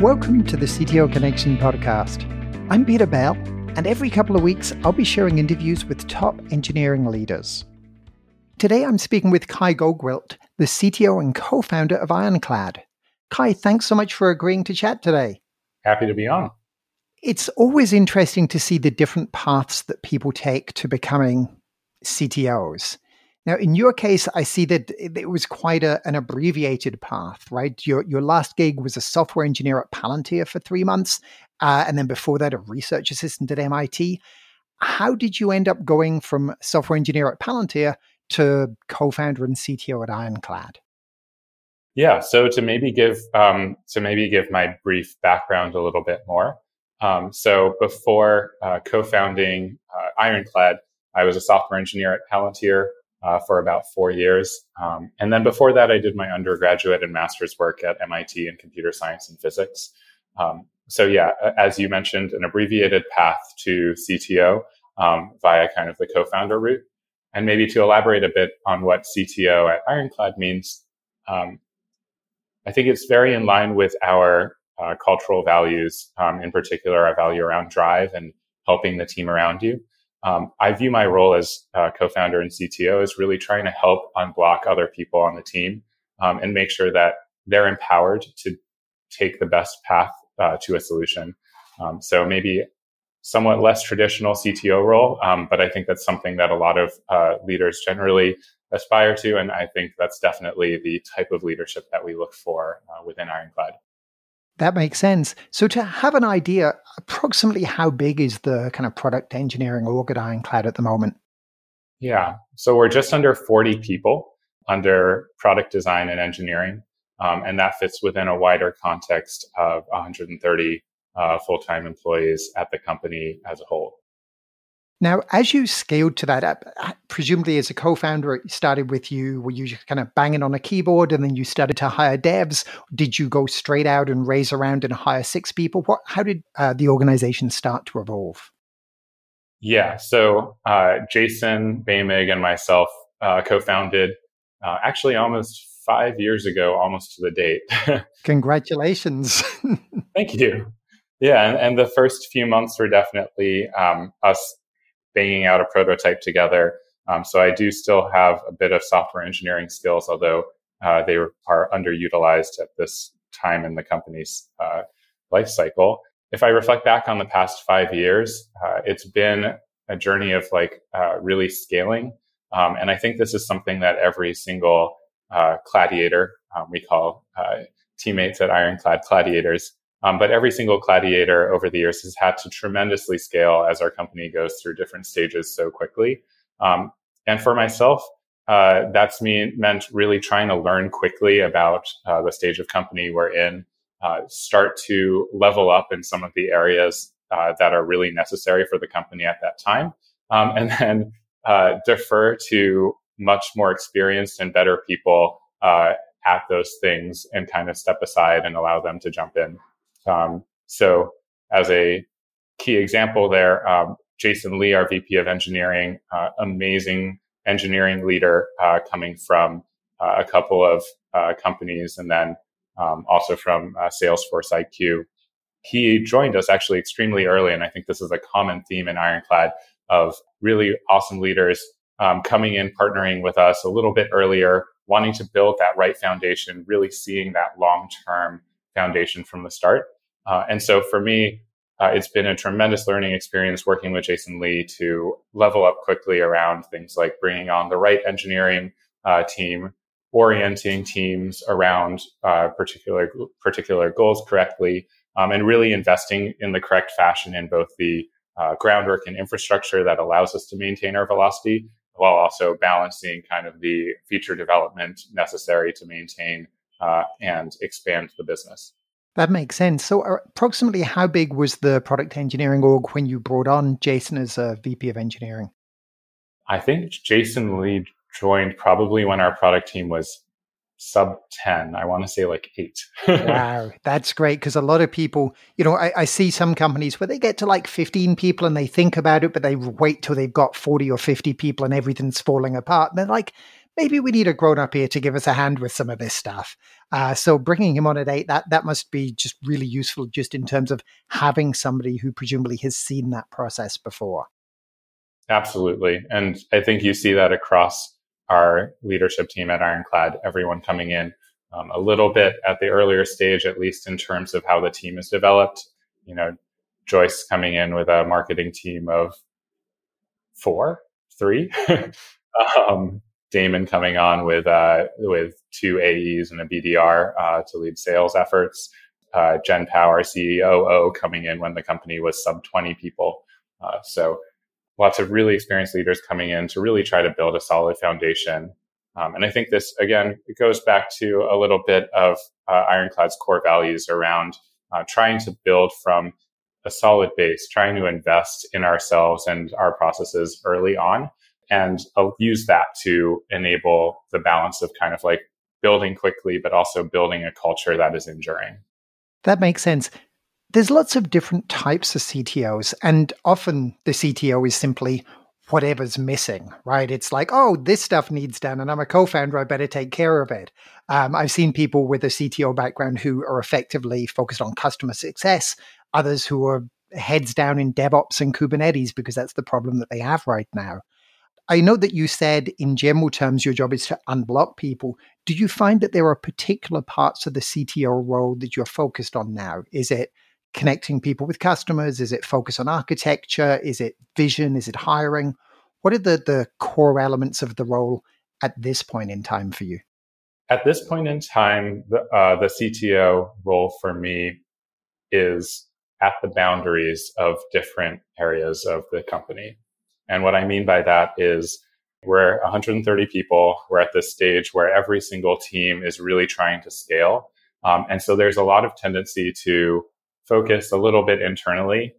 Welcome to the CTO Connection podcast. I'm Peter Bell, and every couple of weeks I'll be sharing interviews with top engineering leaders. Today I'm speaking with Kai Gogwilt, the CTO and co founder of Ironclad. Kai, thanks so much for agreeing to chat today. Happy to be on. It's always interesting to see the different paths that people take to becoming CTOs. Now, in your case, I see that it was quite a, an abbreviated path, right? Your your last gig was a software engineer at Palantir for three months, uh, and then before that, a research assistant at MIT. How did you end up going from software engineer at Palantir to co-founder and CTO at Ironclad? Yeah, so to maybe give um, to maybe give my brief background a little bit more. Um, so before uh, co-founding uh, Ironclad, I was a software engineer at Palantir uh, for about four years. Um, and then before that, I did my undergraduate and master's work at MIT in computer science and physics. Um, so, yeah, as you mentioned, an abbreviated path to CTO um, via kind of the co founder route. And maybe to elaborate a bit on what CTO at Ironclad means, um, I think it's very in line with our uh, cultural values, um, in particular, our value around drive and helping the team around you um, I view my role as uh, co-founder and CTO as really trying to help unblock other people on the team um, and make sure that they're empowered to take the best path uh, to a solution. Um, so maybe somewhat less traditional CTO role, um, but I think that's something that a lot of uh, leaders generally aspire to, and I think that's definitely the type of leadership that we look for uh, within Ironclad. That makes sense. So, to have an idea, approximately how big is the kind of product engineering org at Ironclad at the moment? Yeah. So, we're just under 40 people under product design and engineering. Um, and that fits within a wider context of 130 uh, full time employees at the company as a whole. Now, as you scaled to that, uh, presumably as a co-founder, it started with you. Were you kind of banging on a keyboard, and then you started to hire devs? Did you go straight out and raise around and hire six people? What? How did uh, the organization start to evolve? Yeah, so uh, Jason Boehmig and myself uh, co-founded uh, actually almost five years ago, almost to the date. Congratulations! Thank you. Yeah, and, and, the first few months were definitely um, us banging out a prototype together. Um, so I do still have a bit of software engineering skills, although uh, they are underutilized at this time in the company's uh, life cycle. If I reflect back on the past five years, uh, it's been a journey of like uh, really scaling. Um, and I think this is something that every single uh, gladiator, um, we call uh, teammates at Ironclad gladiators, um, but every single gladiator over the years has had to tremendously scale as our company goes through different stages so quickly. Um, and for myself, uh, that's me meant really trying to learn quickly about uh, the stage of company we're in, uh, start to level up in some of the areas uh, that are really necessary for the company at that time, um, and then uh, defer to much more experienced and better people uh, at those things and kind of step aside and allow them to jump in. Um, so as a key example there, um, Jason Lee, our VP of engineering, uh, amazing engineering leader uh, coming from uh, a couple of uh, companies and then um, also from uh, Salesforce IQ. He joined us actually extremely early. And I think this is a common theme in Ironclad of really awesome leaders um, coming in, partnering with us a little bit earlier, wanting to build that right foundation, really seeing that long term foundation from the start. Uh, and so for me, uh, it's been a tremendous learning experience working with Jason Lee to level up quickly around things like bringing on the right engineering uh, team, orienting teams around uh, particular particular goals correctly, um, and really investing in the correct fashion in both the uh, groundwork and infrastructure that allows us to maintain our velocity, while also balancing kind of the feature development necessary to maintain uh, and expand the business. That makes sense. So, uh, approximately how big was the product engineering org when you brought on Jason as a VP of engineering? I think Jason Lee joined probably when our product team was sub 10 i want to say like 8 wow that's great because a lot of people you know I, I, see some companies where they get to like 15 people and they think about it but they wait till they've got 40 or 50 people and everything's falling apart and they're like maybe we need a grown up here to give us a hand with some of this stuff. Uh, so bringing him on at eight, that that must be just really useful, just in terms of having somebody who presumably has seen that process before. Absolutely, and I think you see that across our leadership team at Ironclad. Everyone coming in um, a little bit at the earlier stage, at least in terms of how the team is developed. You know, Joyce coming in with a marketing team of four, three. um, Damon coming on with uh, with two AEs and a BDR uh, to lead sales efforts. Uh, Jen Power, CEO, coming in when the company was sub 20 people. Uh, so lots of really experienced leaders coming in to really try to build a solid foundation. Um, and I think this, again, it goes back to a little bit of uh, Ironclad's core values around uh, trying to build from a solid base, trying to invest in ourselves and our processes early on. And I'll use that to enable the balance of kind of like building quickly, but also building a culture that is enduring. That makes sense. There's lots of different types of CTOs, and often the CTO is simply whatever's missing, right? It's like, oh, this stuff needs done, and I'm a co founder, I better take care of it. Um, I've seen people with a CTO background who are effectively focused on customer success, others who are heads down in DevOps and Kubernetes because that's the problem that they have right now. I know that you said in general terms your job is to unblock people. Do you find that there are particular parts of the CTO role that you're focused on now? Is it connecting people with customers? Is it focus on architecture? Is it vision? Is it hiring? What are the, the core elements of the role at this point in time for you? At this point in time, the, uh, the CTO role for me is at the boundaries of different areas of the company. And what I mean by that is we're 130 people. We're at this stage where every single team is really trying to scale. Um, and so there's a lot of tendency to focus a little bit internally.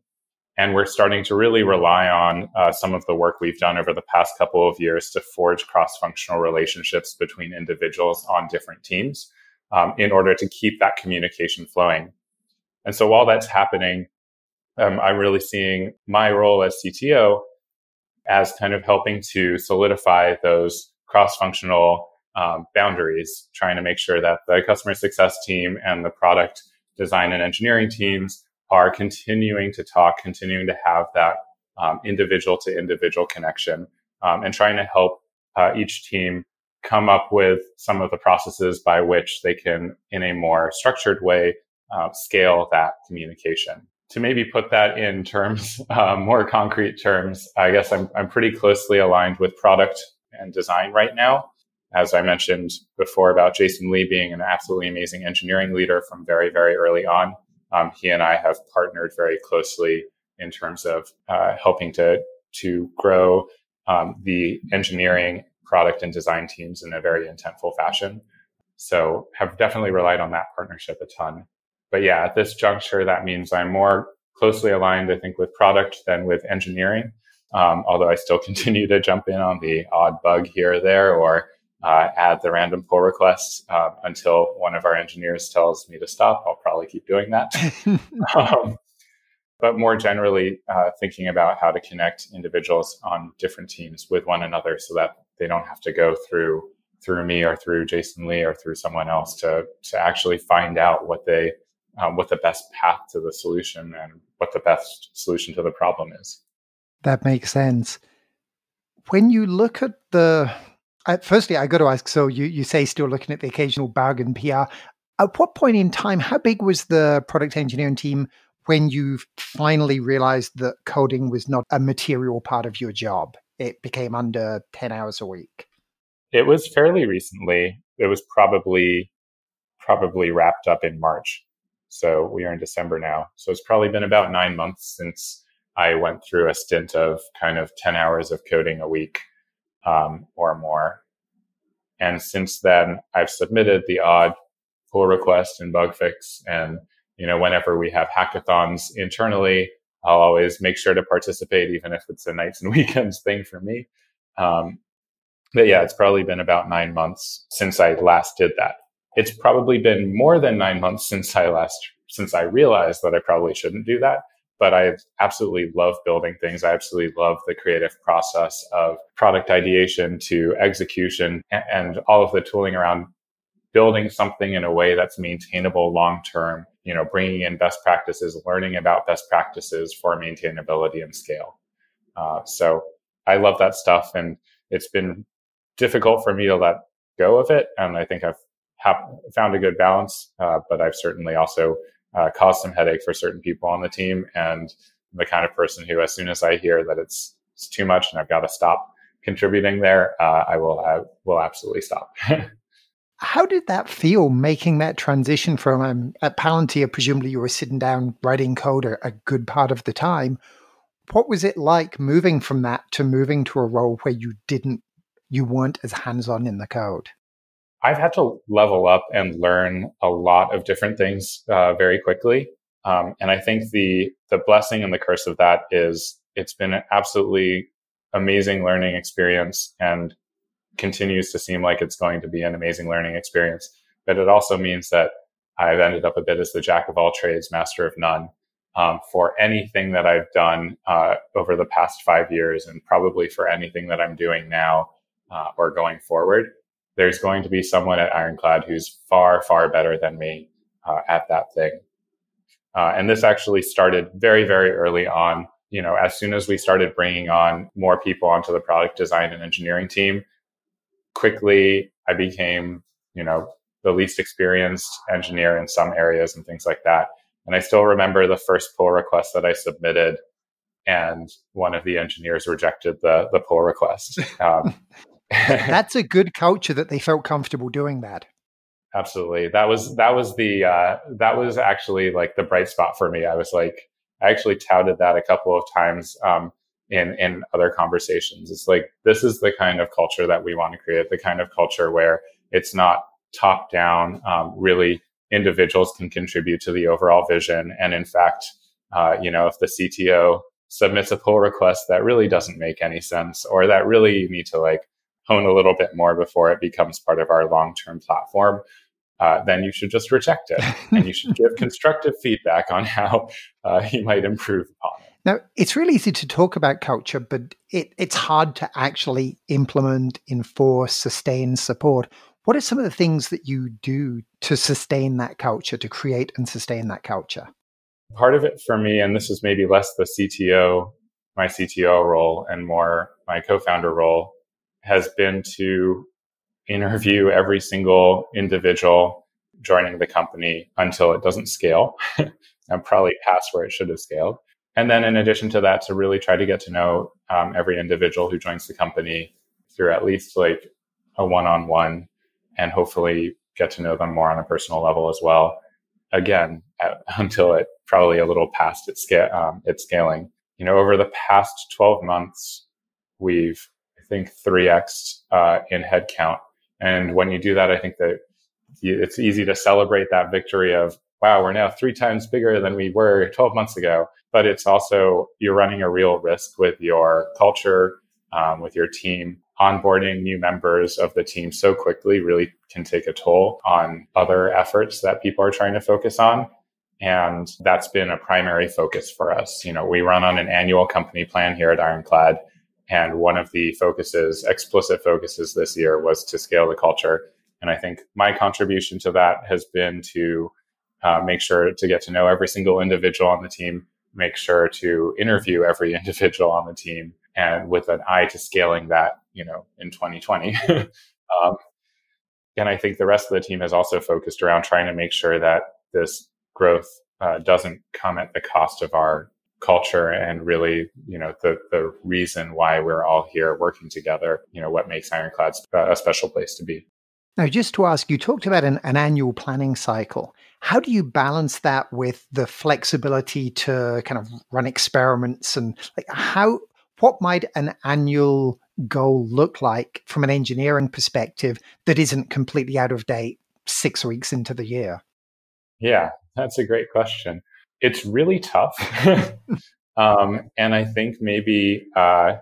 And we're starting to really rely on uh, some of the work we've done over the past couple of years to forge cross functional relationships between individuals on different teams um, in order to keep that communication flowing. And so while that's happening, um, I'm really seeing my role as CTO as kind of helping to solidify those cross functional um, boundaries, trying to make sure that the customer success team and the product design and engineering teams are continuing to talk, continuing to have that um, individual to individual connection, um, and trying to help uh, each team come up with some of the processes by which they can, in a more structured way, uh, scale that communication. To maybe put that in terms, uh, more concrete terms, I guess I'm, I'm pretty closely aligned with product and design right now as I mentioned before about Jason Lee being an absolutely amazing engineering leader from very, very early on. Um, he and I have partnered very closely in terms of uh, helping to to grow um, the engineering, product, and design teams in a very intentful fashion. So have definitely relied on that partnership a ton. But yeah, at this juncture, that means I'm more closely aligned, I think, with product than with engineering. Um, although I still continue to jump in on the odd bug here or there, or uh, add the random pull requests uh, until one of our engineers tells me to stop. I'll probably keep doing that. um, but more generally, uh, thinking about how to connect individuals on different teams with one another so that they don't have to go through through me or through Jason Lee or through someone else to to actually find out what they um, what the best path to the solution and what the best solution to the problem is. That makes sense. When you look at the uh, firstly, I got to ask. So you you say still looking at the occasional bargain PR. At what point in time? How big was the product engineering team when you finally realized that coding was not a material part of your job? It became under ten hours a week. It was fairly recently. It was probably probably wrapped up in March. So we are in December now. So it's probably been about nine months since I went through a stint of kind of 10 hours of coding a week um, or more. And since then, I've submitted the odd pull request and bug fix. And, you know, whenever we have hackathons internally, I'll always make sure to participate, even if it's a nights and weekends thing for me. Um, but yeah, it's probably been about nine months since I last did that. It's probably been more than nine months since I last, since I realized that I probably shouldn't do that. but I absolutely love building things. I absolutely love the creative process of product ideation to execution and all of the tooling around building something in a way that's maintainable long term, you know, bringing in best practices, learning about best practices for maintainability and scale. Uh, so I love that stuff. And it's been difficult for me to let go of it. And I think I've found a good balance, uh, but I've certainly also uh, caused some headache for certain people on the team. And I'm the kind of person who, as soon as I hear that it's, it's too much and I've got to stop contributing there, uh, I will I will absolutely stop. How did that feel making that transition from um, at Palantir? Presumably, you were sitting down writing code a, a good part of the time. What was it like moving from that to moving to a role where you didn't, you weren't as hands on in the code? I've had to level up and learn a lot of different things uh, very quickly. Um, and I think the the blessing and the curse of that is it's been an absolutely amazing learning experience and continues to seem like it's going to be an amazing learning experience. But it also means that I've ended up a bit as the jack of all trades, master of none. Um, for anything that I've done uh, over the past five years, and probably for anything that I'm doing now uh, or going forward, there's going to be someone at Ironclad who's far, far better than me uh, at that thing. Uh, and this actually started very, very early on. You know, as soon as we started bringing on more people onto the product design and engineering team, quickly I became, you know, the least experienced engineer in some areas and things like that. And I still remember the first pull request that I submitted, and one of the engineers rejected the the pull request. Um, That's a good culture that they felt comfortable doing that. Absolutely. That was that was the uh, that was actually like the bright spot for me. I was like I actually touted that a couple of times um, in in other conversations. It's like this is the kind of culture that we want to create. The kind of culture where it's not top down. Um, really, individuals can contribute to the overall vision. And in fact, uh, you know, if the CTO submits a pull request that really doesn't make any sense, or that really you need to like hone a little bit more before it becomes part of our long term platform, uh, then you should just reject it and you should give constructive feedback on how uh, you might improve upon it. Now, it's really easy to talk about culture, but it, it's hard to actually implement, enforce, sustain, support. What are some of the things that you do to sustain that culture, to create and sustain that culture? Part of it for me, and this is maybe less the CTO, my CTO role, and more my co founder role, has been to interview every single individual joining the company until it doesn't scale and probably past where it should have scaled. And then in addition to that, to really try to get to know um, every individual who joins the company through at least like a one-on-one and hopefully get to know them more on a personal level as well. Again, at, until it probably a little past its, scale, um, its scaling. You know, over the past 12 months, we've think 3x uh, in headcount. And when you do that, I think that it's easy to celebrate that victory of, wow, we're now three times bigger than we were 12 months ago. But it's also, you're running a real risk with your culture, um, with your team. Onboarding new members of the team so quickly really can take a toll on other efforts that people are trying to focus on. And that's been a primary focus for us. You know, we run on an annual company plan here at Ironclad. And one of the focuses, explicit focuses this year was to scale the culture. And I think my contribution to that has been to uh, make sure to get to know every single individual on the team, make sure to interview every individual on the team, and with an eye to scaling that, you know, in 2020. um, and I think the rest of the team has also focused around trying to make sure that this growth uh, doesn't come at the cost of our culture and really, you know, the, the reason why we're all here working together, you know, what makes Ironclad a special place to be. Now, just to ask, you talked about an, an annual planning cycle. How do you balance that with the flexibility to kind of run experiments and like how, what might an annual goal look like from an engineering perspective that isn't completely out of date six weeks into the year? Yeah, that's a great question it's really tough. um, and I think maybe, uh,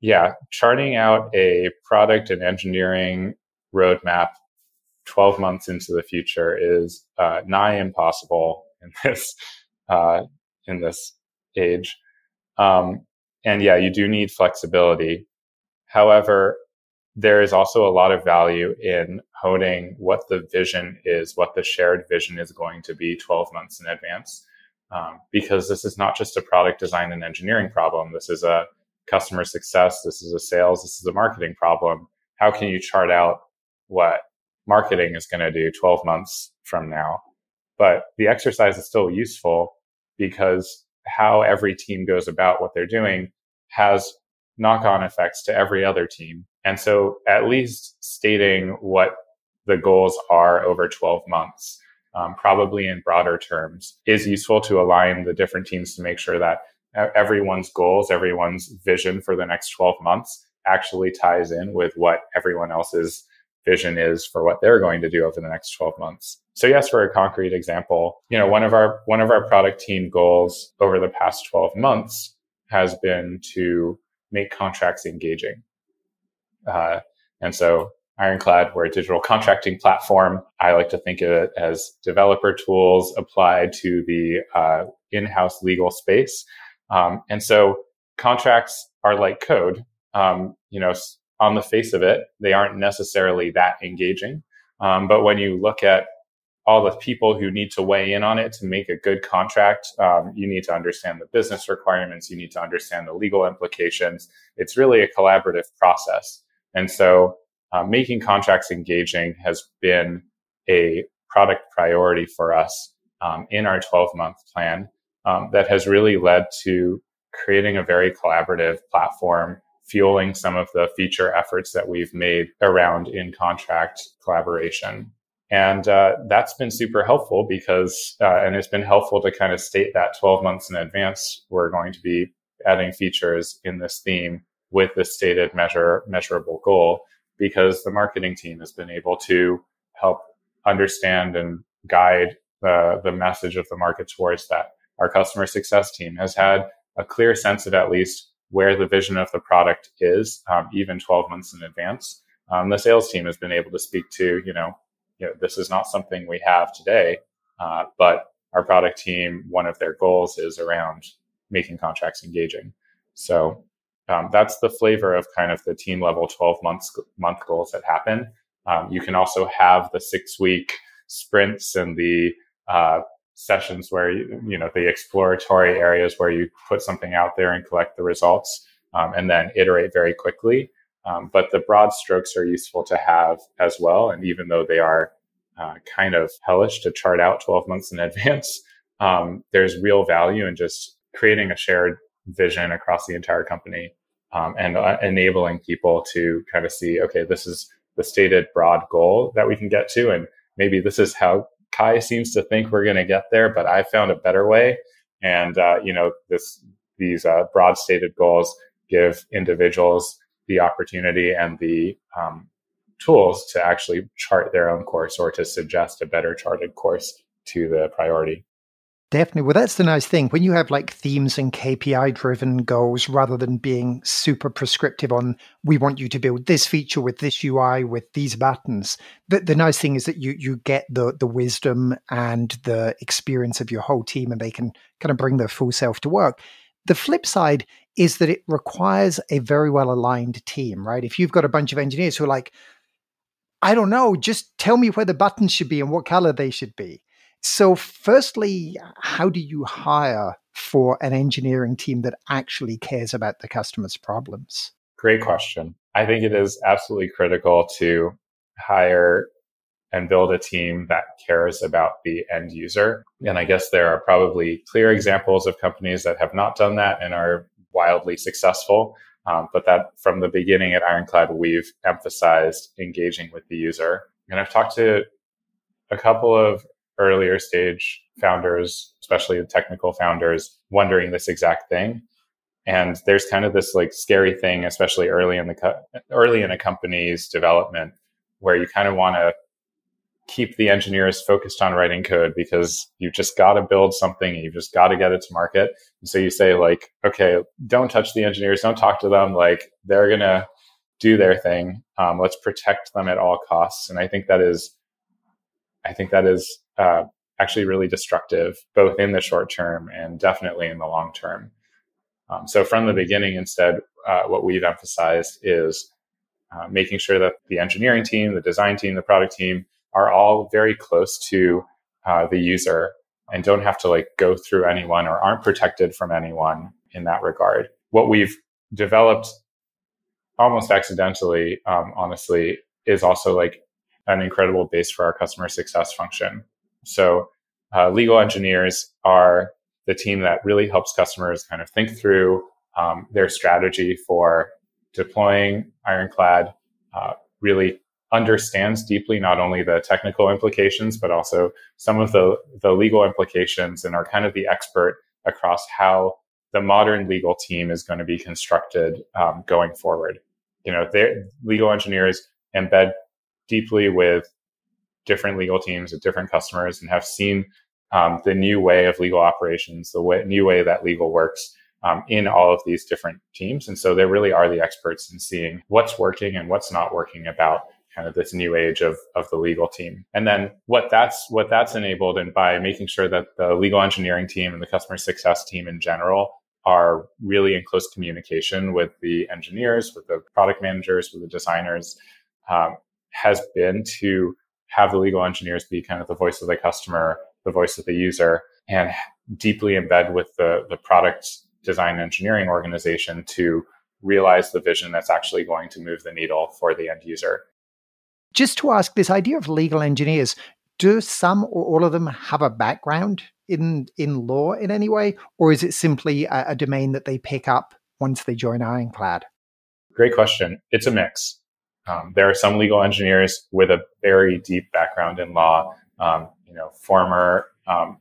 yeah, charting out a product and engineering roadmap 12 months into the future is uh, nigh impossible in this uh, in this age. Um, and yeah, you do need flexibility. However, there is also a lot of value in honing what the vision is, what the shared vision is going to be 12 months in advance. Um, because this is not just a product design and engineering problem. This is a customer success. This is a sales. This is a marketing problem. How can you chart out what marketing is going to do 12 months from now? But the exercise is still useful because how every team goes about what they're doing has knock on effects to every other team. And so at least stating what the goals are over 12 months, um, probably in broader terms, is useful to align the different teams to make sure that everyone's goals, everyone's vision for the next 12 months actually ties in with what everyone else's vision is for what they're going to do over the next 12 months. So yes, for a concrete example, you know, one of our one of our product team goals over the past 12 months has been to make contracts engaging. Uh, and so Ironclad, we're a digital contracting platform. I like to think of it as developer tools applied to the uh, in-house legal space. Um, and so contracts are like code. Um, you know, on the face of it, they aren't necessarily that engaging. Um, but when you look at all the people who need to weigh in on it to make a good contract, um, you need to understand the business requirements. You need to understand the legal implications. It's really a collaborative process. And so uh, making contracts engaging has been a product priority for us um, in our 12 month plan um, that has really led to creating a very collaborative platform fueling some of the feature efforts that we've made around in contract collaboration. And uh, that's been super helpful because, uh, and it's been helpful to kind of state that 12 months in advance, we're going to be adding features in this theme with the stated measure, measurable goal because the marketing team has been able to help understand and guide the, the message of the market towards that. Our customer success team has had a clear sense of at least where the vision of the product is, um, even 12 months in advance. Um, the sales team has been able to speak to, you know, you know this is not something we have today, uh, but our product team, one of their goals is around making contracts engaging. So um, that's the flavor of kind of the team level 12 months month goals that happen. Um, you can also have the six week sprints and the uh, sessions where you, you know the exploratory areas where you put something out there and collect the results um, and then iterate very quickly. Um, but the broad strokes are useful to have as well. And even though they are uh, kind of hellish to chart out 12 months in advance, um, there's real value in just creating a shared vision across the entire company um, and uh, enabling people to kind of see, okay, this is the stated broad goal that we can get to. And maybe this is how Kai seems to think we're going to get there, but I found a better way. And, uh, you know, this, these uh, broad stated goals give individuals the opportunity and the um, tools to actually chart their own course or to suggest a better charted course to the priority. Definitely. Well, that's the nice thing. When you have like themes and KPI driven goals rather than being super prescriptive on, we want you to build this feature with this UI with these buttons. The, the nice thing is that you, you get the, the wisdom and the experience of your whole team and they can kind of bring their full self to work. The flip side is that it requires a very well aligned team, right? If you've got a bunch of engineers who are like, I don't know, just tell me where the buttons should be and what color they should be so, firstly, how do you hire for an engineering team that actually cares about the customer's problems? Great question. I think it is absolutely critical to hire and build a team that cares about the end user. And I guess there are probably clear examples of companies that have not done that and are wildly successful. Um, but that from the beginning at Ironclad, we've emphasized engaging with the user. And I've talked to a couple of earlier stage founders, especially the technical founders, wondering this exact thing. And there's kind of this like scary thing, especially early in the co- early in a company's development, where you kind of want to keep the engineers focused on writing code because you just got to build something and you've just got to get it to market. And so you say like, okay, don't touch the engineers, don't talk to them. Like they're gonna do their thing. Um, let's protect them at all costs. And I think that is, I think that is uh, actually really destructive, both in the short term and definitely in the long term. Um, so from the beginning, instead, uh, what we've emphasized is uh, making sure that the engineering team, the design team, the product team are all very close to uh, the user and don't have to like go through anyone or aren't protected from anyone in that regard. What we've developed almost accidentally, um, honestly, is also like an incredible base for our customer success function. So, uh, legal engineers are the team that really helps customers kind of think through um, their strategy for deploying Ironclad, uh, really understands deeply not only the technical implications, but also some of the, the legal implications and are kind of the expert across how the modern legal team is going to be constructed um, going forward. You know, legal engineers embed deeply with different legal teams at different customers and have seen um, the new way of legal operations, the way, new way that legal works um, in all of these different teams. And so they really are the experts in seeing what's working and what's not working about kind of this new age of, of the legal team. And then what that's what that's enabled and by making sure that the legal engineering team and the customer success team in general are really in close communication with the engineers, with the product managers, with the designers, um, has been to have the legal engineers be kind of the voice of the customer, the voice of the user, and deeply embed with the, the product design engineering organization to realize the vision that's actually going to move the needle for the end user. Just to ask this idea of legal engineers, do some or all of them have a background in in law in any way, or is it simply a, a domain that they pick up once they join Ironclad? Great question. It's a mix. Um, there are some legal engineers with a very deep background in law. Um, you know, former um,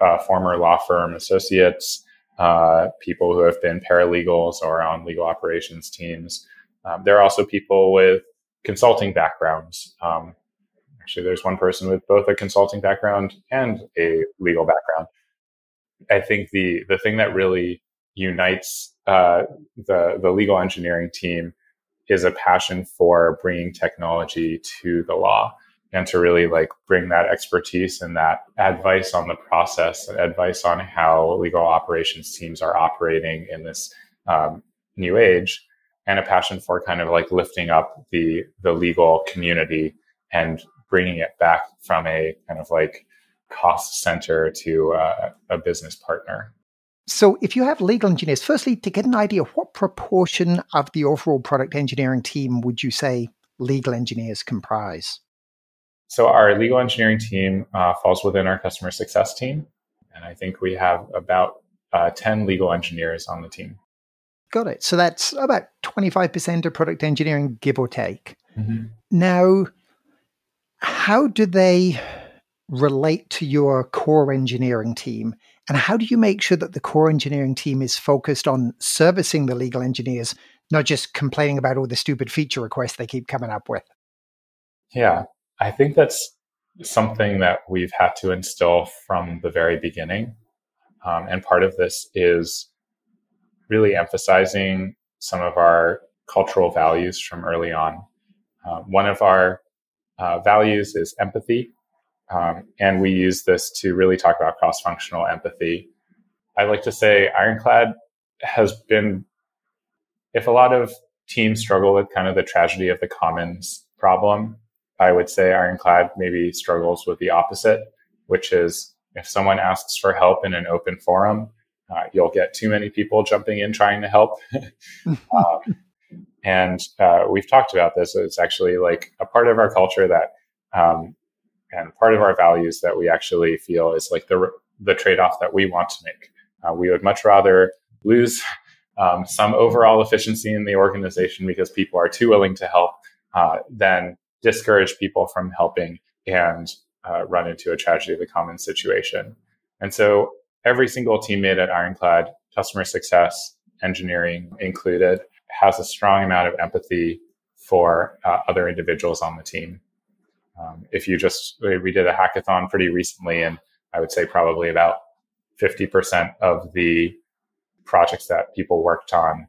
uh, former law firm associates, uh, people who have been paralegals or on legal operations teams. Um, there are also people with consulting backgrounds. Um, actually, there's one person with both a consulting background and a legal background. I think the the thing that really unites uh, the the legal engineering team is a passion for bringing technology to the law and to really like bring that expertise and that advice on the process, and advice on how legal operations teams are operating in this um, new age, and a passion for kind of like lifting up the the legal community and bringing it back from a kind of like cost center to uh, a business partner. So, if you have legal engineers, firstly, to get an idea, what proportion of the overall product engineering team would you say legal engineers comprise? So, our legal engineering team uh, falls within our customer success team. And I think we have about uh, 10 legal engineers on the team. Got it. So, that's about 25% of product engineering, give or take. Mm-hmm. Now, how do they relate to your core engineering team? And how do you make sure that the core engineering team is focused on servicing the legal engineers, not just complaining about all the stupid feature requests they keep coming up with? Yeah, I think that's something that we've had to instill from the very beginning. Um, and part of this is really emphasizing some of our cultural values from early on. Uh, one of our uh, values is empathy. Um, and we use this to really talk about cross functional empathy. I like to say Ironclad has been, if a lot of teams struggle with kind of the tragedy of the commons problem, I would say Ironclad maybe struggles with the opposite, which is if someone asks for help in an open forum, uh, you'll get too many people jumping in trying to help. um, and uh, we've talked about this. It's actually like a part of our culture that um, and part of our values that we actually feel is like the the trade off that we want to make. Uh, we would much rather lose um, some overall efficiency in the organization because people are too willing to help uh, than discourage people from helping and uh, run into a tragedy of the common situation. And so every single teammate at Ironclad, customer success, engineering included, has a strong amount of empathy for uh, other individuals on the team. Um, if you just, we did a hackathon pretty recently, and I would say probably about 50% of the projects that people worked on,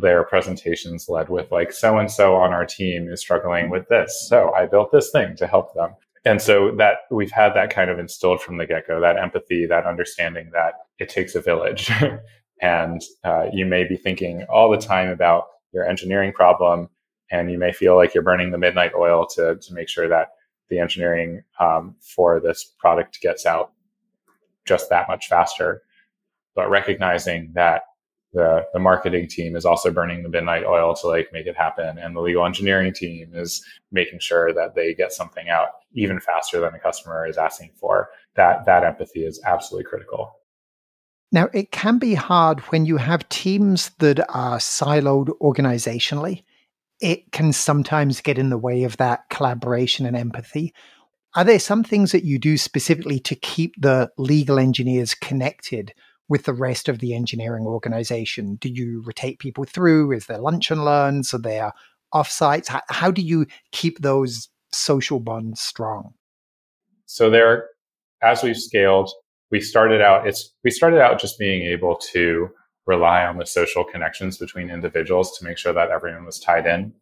their presentations led with like, so and so on our team is struggling with this. So I built this thing to help them. and so that we've had that kind of instilled from the get go, that empathy, that understanding that it takes a village. and uh, you may be thinking all the time about your engineering problem, and you may feel like you're burning the midnight oil to, to make sure that the engineering um, for this product gets out just that much faster. But recognizing that the, the marketing team is also burning the midnight oil to like make it happen and the legal engineering team is making sure that they get something out even faster than the customer is asking for that that empathy is absolutely critical now it can be hard when you have teams that are siloed organizationally it can sometimes get in the way of that collaboration and empathy are there some things that you do specifically to keep the legal engineers connected with the rest of the engineering organization? Do you rotate people through? Is there lunch and learns? Are there offsites? How, how do you keep those social bonds strong? So there, as we've scaled, we started out. It's we started out just being able to rely on the social connections between individuals to make sure that everyone was tied in.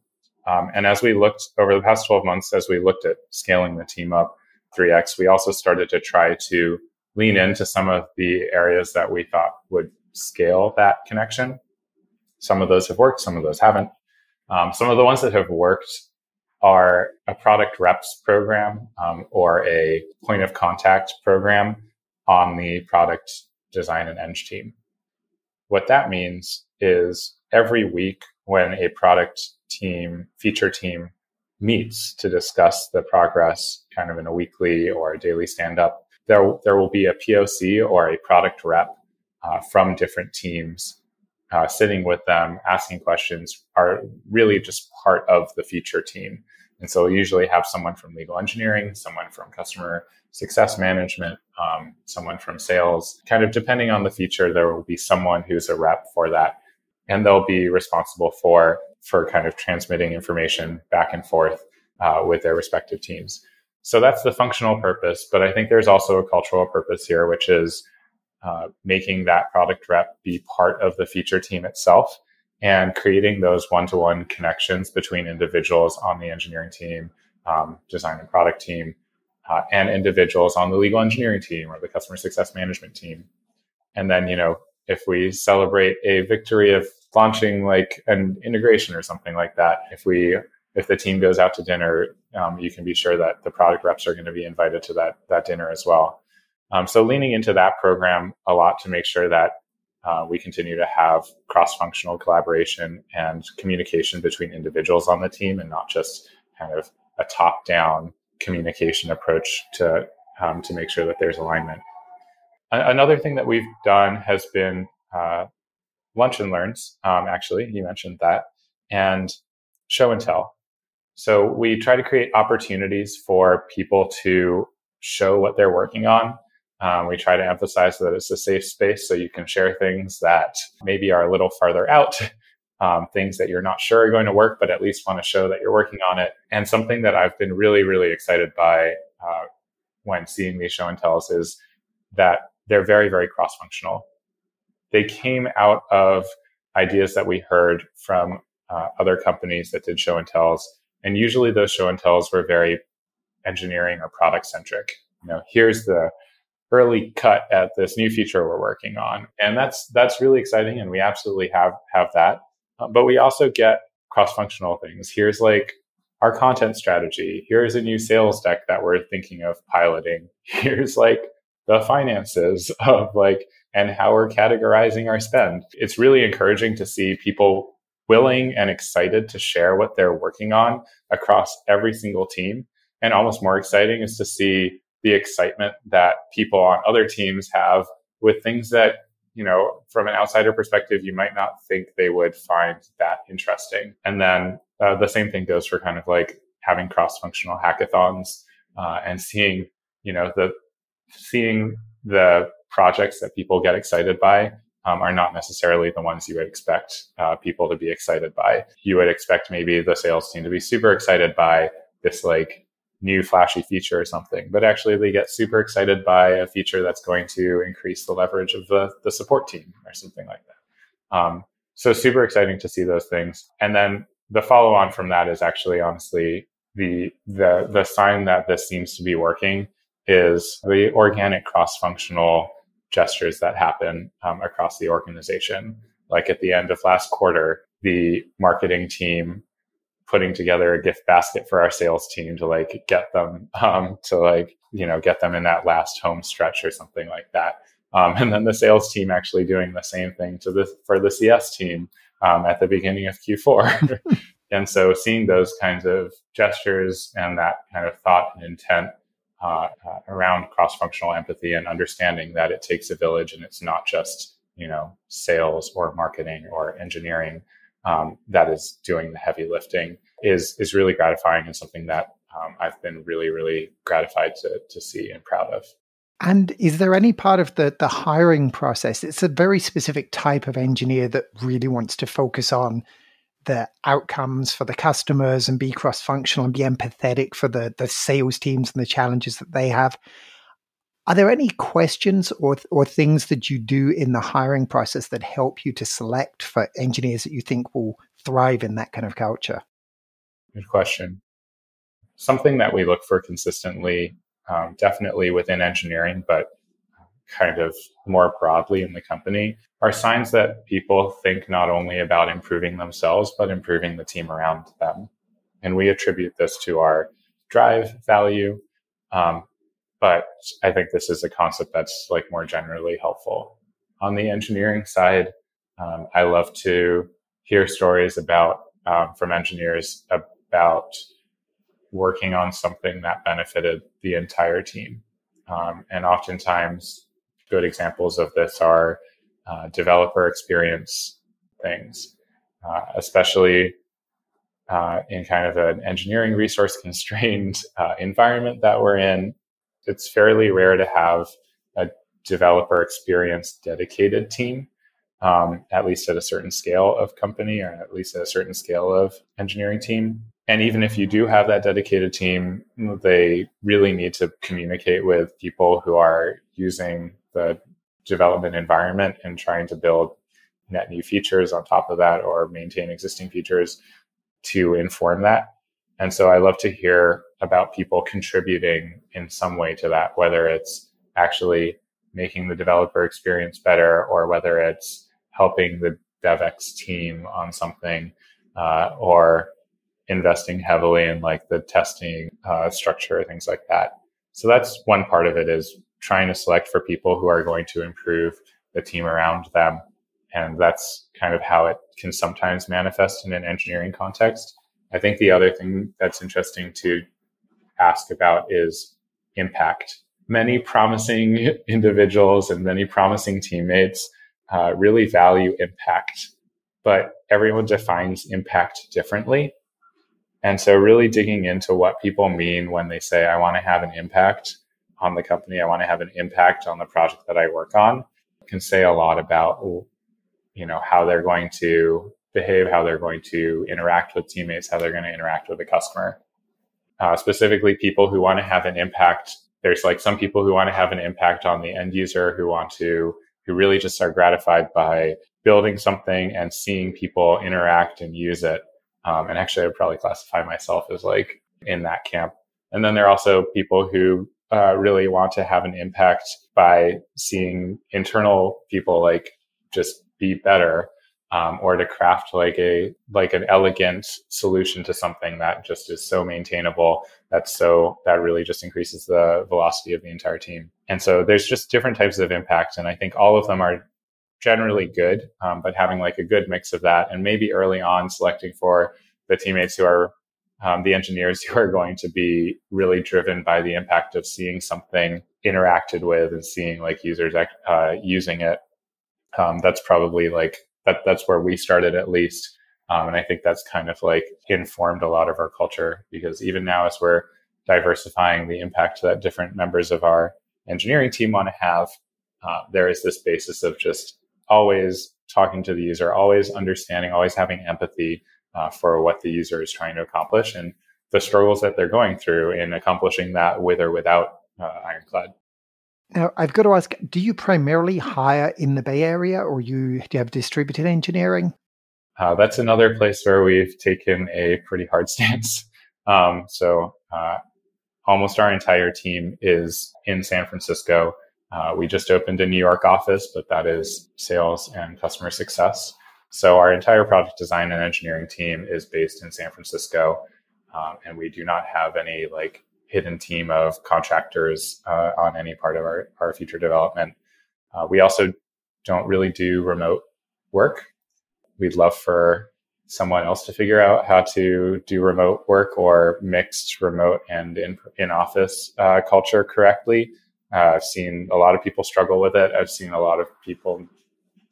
Um, and as we looked over the past 12 months, as we looked at scaling the team up 3x, we also started to try to lean into some of the areas that we thought would scale that connection. Some of those have worked, some of those haven't. Um, some of the ones that have worked are a product reps program um, or a point of contact program on the product design and eng team. What that means is every week when a product team, feature team meets to discuss the progress kind of in a weekly or a daily stand up, there, there will be a POC or a product rep uh, from different teams uh, sitting with them, asking questions, are really just part of the feature team. And so we'll usually have someone from legal engineering, someone from customer success management, um, someone from sales. Kind of depending on the feature, there will be someone who's a rep for that. And they'll be responsible for for kind of transmitting information back and forth uh, with their respective teams. So that's the functional purpose. But I think there's also a cultural purpose here, which is uh, making that product rep be part of the feature team itself and creating those one to one connections between individuals on the engineering team, um, design and product team, uh, and individuals on the legal engineering team or the customer success management team. And then, you know, if we celebrate a victory of launching like an integration or something like that, if we if the team goes out to dinner, um, you can be sure that the product reps are going to be invited to that that dinner as well. Um, so leaning into that program a lot to make sure that uh, we continue to have cross-functional collaboration and communication between individuals on the team, and not just kind of a top-down communication approach to um, to make sure that there's alignment. Another thing that we've done has been uh, lunch and learns. Um, actually, you mentioned that, and show and tell. So we try to create opportunities for people to show what they're working on. Um, we try to emphasize that it's a safe space so you can share things that maybe are a little farther out, um, things that you're not sure are going to work, but at least want to show that you're working on it. And something that I've been really, really excited by uh, when seeing these show and tells is that they're very, very cross functional. They came out of ideas that we heard from uh, other companies that did show and tells and usually those show and tells were very engineering or product centric. You know, here's the early cut at this new feature we're working on. And that's that's really exciting and we absolutely have have that. Uh, but we also get cross-functional things. Here's like our content strategy. Here's a new sales deck that we're thinking of piloting. Here's like the finances of like and how we're categorizing our spend. It's really encouraging to see people willing and excited to share what they're working on across every single team. And almost more exciting is to see the excitement that people on other teams have with things that, you know, from an outsider perspective, you might not think they would find that interesting. And then uh, the same thing goes for kind of like having cross functional hackathons uh, and seeing, you know, the seeing the projects that people get excited by um, are not necessarily the ones you would expect uh, people to be excited by. You would expect maybe the sales team to be super excited by this like new flashy feature or something, but actually they get super excited by a feature that's going to increase the leverage of the, the support team or something like that. Um, so super exciting to see those things. And then the follow on from that is actually honestly the the the sign that this seems to be working is the organic cross functional gestures that happen um, across the organization. Like at the end of last quarter, the marketing team putting together a gift basket for our sales team to like get them um, to like you know get them in that last home stretch or something like that. Um, and then the sales team actually doing the same thing to the for the CS team um, at the beginning of Q4. and so seeing those kinds of gestures and that kind of thought and intent uh, uh, around cross-functional empathy and understanding that it takes a village and it's not just you know sales or marketing or engineering um, that is doing the heavy lifting is is really gratifying and something that um, I've been really really gratified to to see and proud of. And is there any part of the the hiring process? It's a very specific type of engineer that really wants to focus on the outcomes for the customers and be cross functional and be empathetic for the the sales teams and the challenges that they have. Are there any questions or or things that you do in the hiring process that help you to select for engineers that you think will thrive in that kind of culture? Good question. Something that we look for consistently, um, definitely within engineering, but kind of more broadly in the company, are signs that people think not only about improving themselves, but improving the team around them. And we attribute this to our drive value, um, but I think this is a concept that's like more generally helpful. On the engineering side, um, I love to hear stories about um, from engineers about working on something that benefited the entire team. Um, and oftentimes, good examples of this are uh, developer experience things, uh, especially uh, in kind of an engineering resource constrained uh, environment that we're in it's fairly rare to have a developer experience dedicated team, um, at least at a certain scale of company or at least at a certain scale of engineering team. And even if you do have that dedicated team, they really need to communicate with people who are using the development environment and trying to build net new features on top of that or maintain existing features to inform that. And so I love to hear about people contributing in some way to that, whether it's actually making the developer experience better or whether it's helping the DevX team on something uh, or investing heavily in like the testing uh, structure, things like that. So that's one part of it is trying to select for people who are going to improve the team around them. And that's kind of how it can sometimes manifest in an engineering context. I think the other thing that's interesting to ask about is impact. Many promising individuals and many promising teammates uh, really value impact, but everyone defines impact differently. And so, really digging into what people mean when they say, I want to have an impact on the company, I want to have an impact on the project that I work on, can say a lot about you know how they're going to behave, how they're going to interact with teammates, how they're going to interact with the customer. Uh, specifically, people who want to have an impact. There's like some people who want to have an impact on the end user, who want to, who really just are gratified by building something and seeing people interact and use it. Um, and actually, I would probably classify myself as like in that camp. And then there are also people who uh, really want to have an impact by seeing internal people like just be better um, or to craft like a like an elegant solution to something that just is so maintainable that's so that really just increases the velocity of the entire team. And so there's just different types of impact and i think all of them are generally good um, but having like a good mix of that and maybe early on selecting for the teammates who are um, the engineers who are going to be really driven by the impact of seeing something interacted with and seeing like users uh, using it um, that's probably like that that's where we started at least. Um, and I think that's kind of like informed a lot of our culture because even now, as we're diversifying the impact that different members of our engineering team want to have, uh, there is this basis of just always talking to the user, always understanding, always having empathy uh, for what the user is trying to accomplish and the struggles that they're going through in accomplishing that with or without uh, Ironclad. Now, I've got to ask do you primarily hire in the Bay Area or you, do you have distributed engineering? Uh, that's another place where we've taken a pretty hard stance. Um, so uh, almost our entire team is in San Francisco. Uh, we just opened a New York office, but that is sales and customer success. So our entire product design and engineering team is based in San Francisco, um, and we do not have any like hidden team of contractors uh, on any part of our, our future development. Uh, we also don't really do remote work. We'd love for someone else to figure out how to do remote work or mixed remote and in, in office uh, culture correctly. Uh, I've seen a lot of people struggle with it. I've seen a lot of people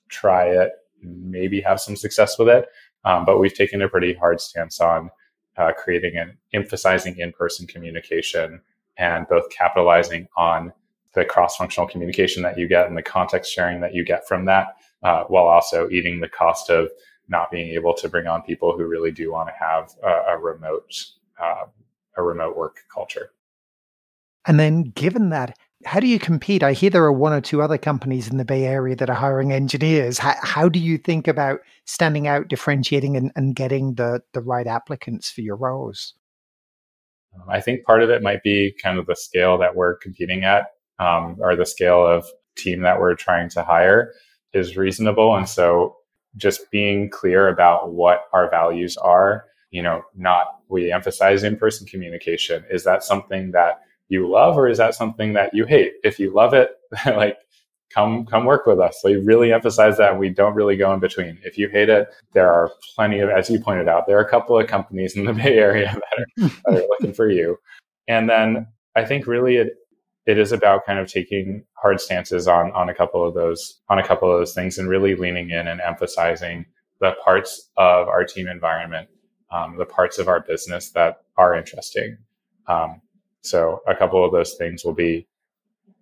try it, maybe have some success with it. Um, but we've taken a pretty hard stance on uh, creating and emphasizing in-person communication and both capitalizing on the cross-functional communication that you get and the context sharing that you get from that, uh, while also eating the cost of not being able to bring on people who really do want to have a, a remote uh, a remote work culture. And then, given that, how do you compete? I hear there are one or two other companies in the Bay Area that are hiring engineers. How, how do you think about standing out, differentiating, and, and getting the, the right applicants for your roles? Um, I think part of it might be kind of the scale that we're competing at, um, or the scale of team that we're trying to hire is reasonable. And so just being clear about what our values are, you know, not we emphasize in person communication. Is that something that you love or is that something that you hate? If you love it, like come come work with us. We really emphasize that we don't really go in between. If you hate it, there are plenty of, as you pointed out, there are a couple of companies in the Bay Area that are, that are looking for you. And then I think really it it is about kind of taking hard stances on on a couple of those on a couple of those things and really leaning in and emphasizing the parts of our team environment, um, the parts of our business that are interesting. Um, so a couple of those things will be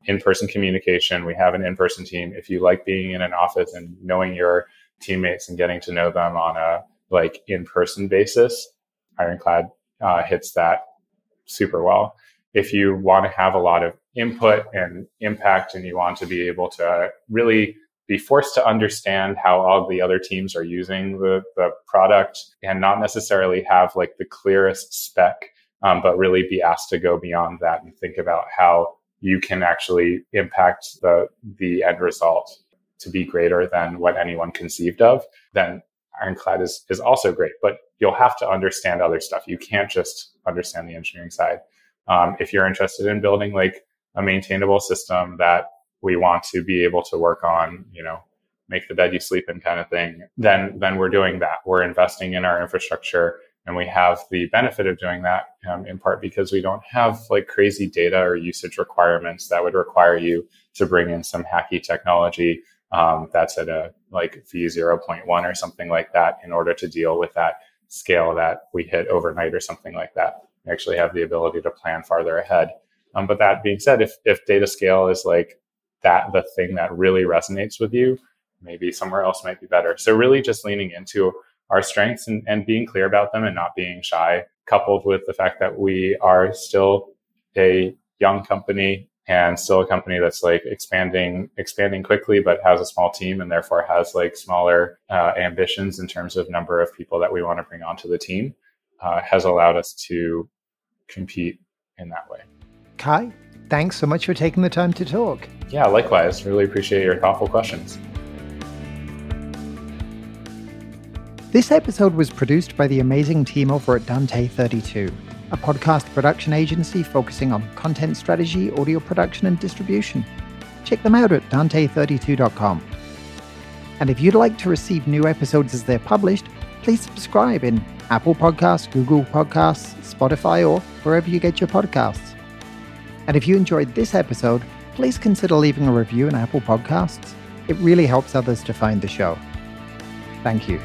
in-person communication. We have an in-person team. If you like being in an office and knowing your teammates and getting to know them on a like in-person basis, Ironclad uh, hits that super well. If you want to have a lot of input and impact and you want to be able to really be forced to understand how all the other teams are using the, the product and not necessarily have like the clearest spec um, but really be asked to go beyond that and think about how you can actually impact the the end result to be greater than what anyone conceived of, then Ironclad is is also great. But you'll have to understand other stuff. You can't just understand the engineering side. Um, if you're interested in building like a maintainable system that we want to be able to work on, you know, make the bed you sleep in kind of thing, then then we're doing that. We're investing in our infrastructure and we have the benefit of doing that um, in part because we don't have like crazy data or usage requirements that would require you to bring in some hacky technology um, that's at a like v 0.1 or something like that in order to deal with that scale that we hit overnight or something like that. We actually have the ability to plan farther ahead. Um, but that being said, if, if data scale is like that, the thing that really resonates with you, maybe somewhere else might be better. So really just leaning into our strengths and, and being clear about them and not being shy, coupled with the fact that we are still a young company and still a company that's like expanding expanding quickly but has a small team and therefore has like smaller uh, ambitions in terms of number of people that we want to bring onto the team uh, has allowed us to compete in that way. Cai thanks so much for taking the time to talk. Yeah likewise. Really appreciate your thoughtful questions This episode was produced by the amazing team over at Dante 32, a podcast production agency focusing on content strategy, audio production, and distribution. Check them out at dante32.com. And if you'd like to receive new episodes as they're published, please subscribe in Apple Podcasts, Google Podcasts, Spotify, or wherever you get your podcasts. And if you enjoyed this episode, please consider leaving a review in Apple Podcasts. It really helps others to find the show. Thank you.